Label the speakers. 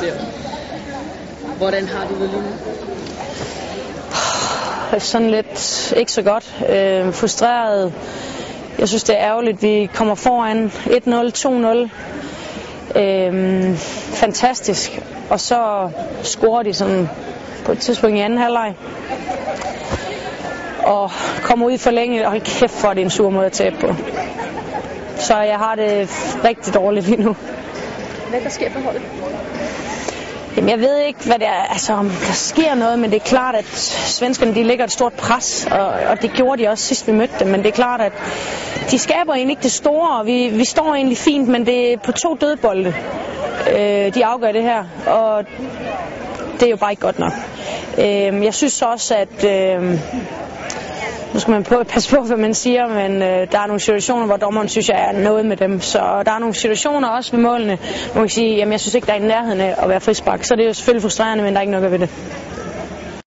Speaker 1: der. Hvordan har du det lige nu?
Speaker 2: Sådan lidt ikke så godt. Øh, frustreret. Jeg synes, det er ærgerligt, vi kommer foran 1-0, 2-0. Øh, fantastisk. Og så scorer de sådan på et tidspunkt i anden halvleg. Og kommer ud i forlænget, og kæft for, det er en sur måde at tabe på. Så jeg har det rigtig dårligt lige nu.
Speaker 1: Hvad der sker på holdet?
Speaker 2: Jamen, jeg ved ikke, hvad det er, altså, om der sker noget, men det er klart, at svenskerne de lægger et stort pres, og, og det gjorde de også sidst vi mødte dem, men det er klart, at de skaber egentlig ikke det store, og vi, vi står egentlig fint, men det er på to dødbolde, øh, de afgør det her, og det er jo bare ikke godt nok. Øh, jeg synes også, at øh, nu skal man på, passe på, hvad man siger, men øh, der er nogle situationer, hvor dommeren synes, jeg er noget med dem. Så der er nogle situationer også ved målene, hvor man kan sige, jamen jeg synes ikke, der er i nærheden af at være frispark. Så det er jo selvfølgelig frustrerende, men der er ikke noget ved det.